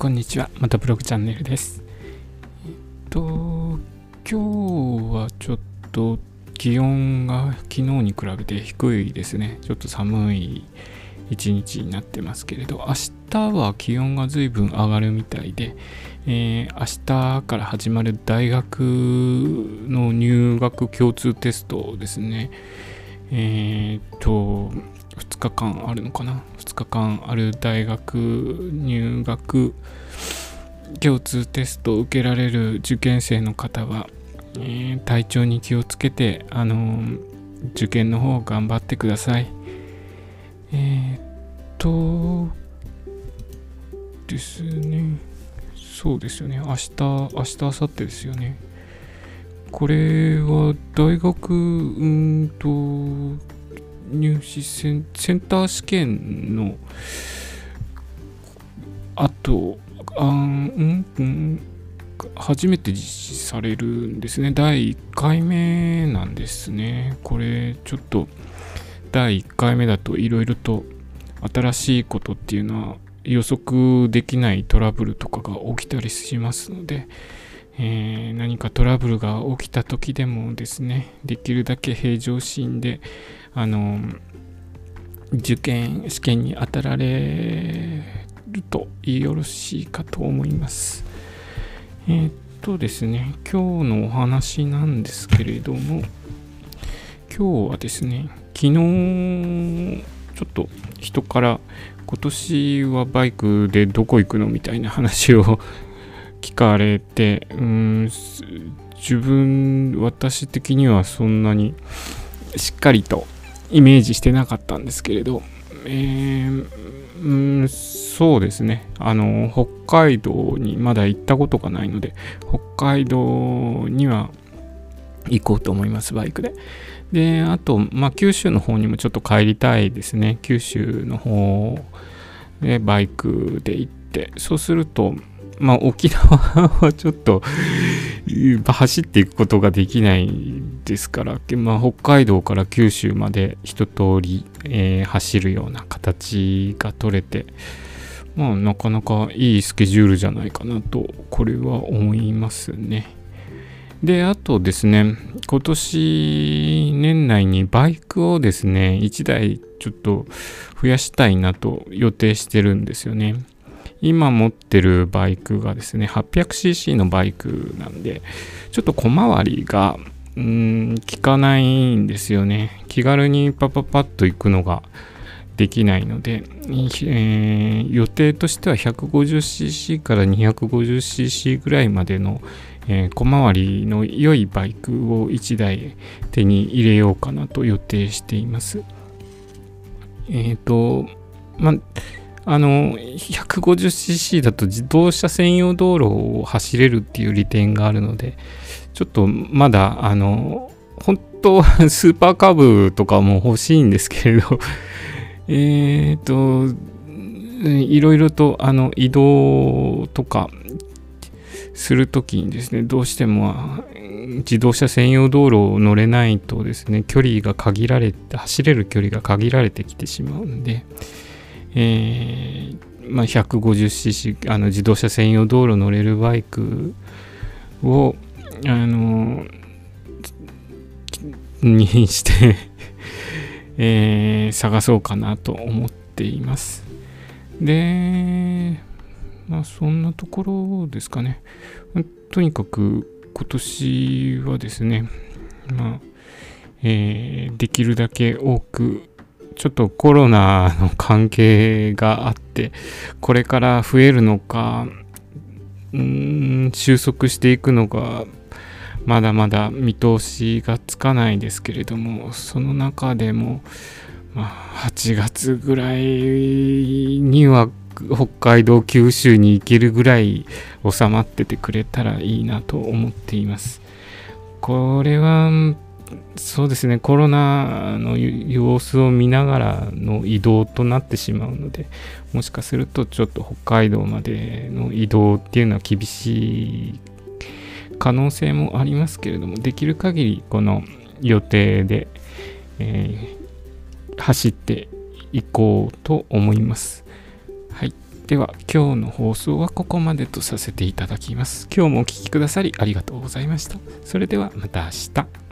こんにちは。またブログチャンネルです。えっと、今日はちょっと気温が昨日に比べて低いですね。ちょっと寒い一日になってますけれど、明日は気温が随分上がるみたいで、えー明日から始まる大学の入学共通テストですね。えーっと、2日間あるのかな？2日間ある大学入学共通テストを受けられる受験生の方は、えー体調に気をつけて、あのー受験の方頑張ってください。えーっとですね。そうですよね。明日明日明後日ですよね。これは大学うんと入試センセンター試験のあとあんうん初めて実施されるんですね。第1回目なんですね。これちょっと第1回目だといろいろと新しいことっていうのは予測できないトラブルとかが起きたりしますので、えー何かトラブルが起きた時でもですねできるだけ平常心であの受験試験に当たられるといいよろしいかと思います。えーっとですね、今日のお話なんですけれども、今日はですね、昨日、ちょっと人から今年はバイクでどこ行くのみたいな話を聞かれて、うん、自分、私的にはそんなにしっかりとイメージしてなかったんですけれど、えーうん、そうですね。あの、北海道にまだ行ったことがないので、北海道には行こうと思います、バイクで。で、あと、まあ、九州の方にもちょっと帰りたいですね。九州の方でバイクで行って、そうすると、まあ、沖縄はちょっと走っていくことができないですから、まあ、北海道から九州まで一通り、えー走るような形が取れて、まあ、なかなかいいスケジュールじゃないかなと、これは思いますね。で、あとですね、今年年内にバイクをですね、1台ちょっと増やしたいなと予定してるんですよね。今持ってるバイクがですね、800cc のバイクなんで、ちょっと小回りが、うーん、効かないんですよね。気軽にパパパッと行くのができないので、えー予定としては 150cc から 250cc ぐらいまでの、えー小回りの良いバイクを1台手に入れようかなと予定しています。えっ、と、まあ、あの 150cc だと自動車専用道路を走れるっていう利点があるのでちょっとまだあの本当はスーパーカブとかも欲しいんですけれど えっといろいろとあの移動とかするときにですねどうしても自動車専用道路を乗れないとですね距離が限られて走れる距離が限られてきてしまうんでえーまあ、150cc あの自動車専用道路乗れるバイクをあのにして、えー探そうかなと思っています。でまあそんなところですかね。とにかく今年はですねまあえーできるだけ多くちょっとコロナの関係があって、これから増えるのか、うーん、収束していくのが、まだまだ見通しがつかないですけれども、その中でも、まあ、8月ぐらいには北海道、九州に行けるぐらい収まっててくれたらいいなと思っています。これはそうですね、コロナの様子を見ながらの移動となってしまうので、もしかするとちょっと北海道までの移動っていうのは厳しい可能性もありますけれども、できる限りこの予定で、えー走っていこうと思います。はい。では今日の放送はここまでとさせていただきます。今日もお聴きくださりありがとうございました。それではまた明日。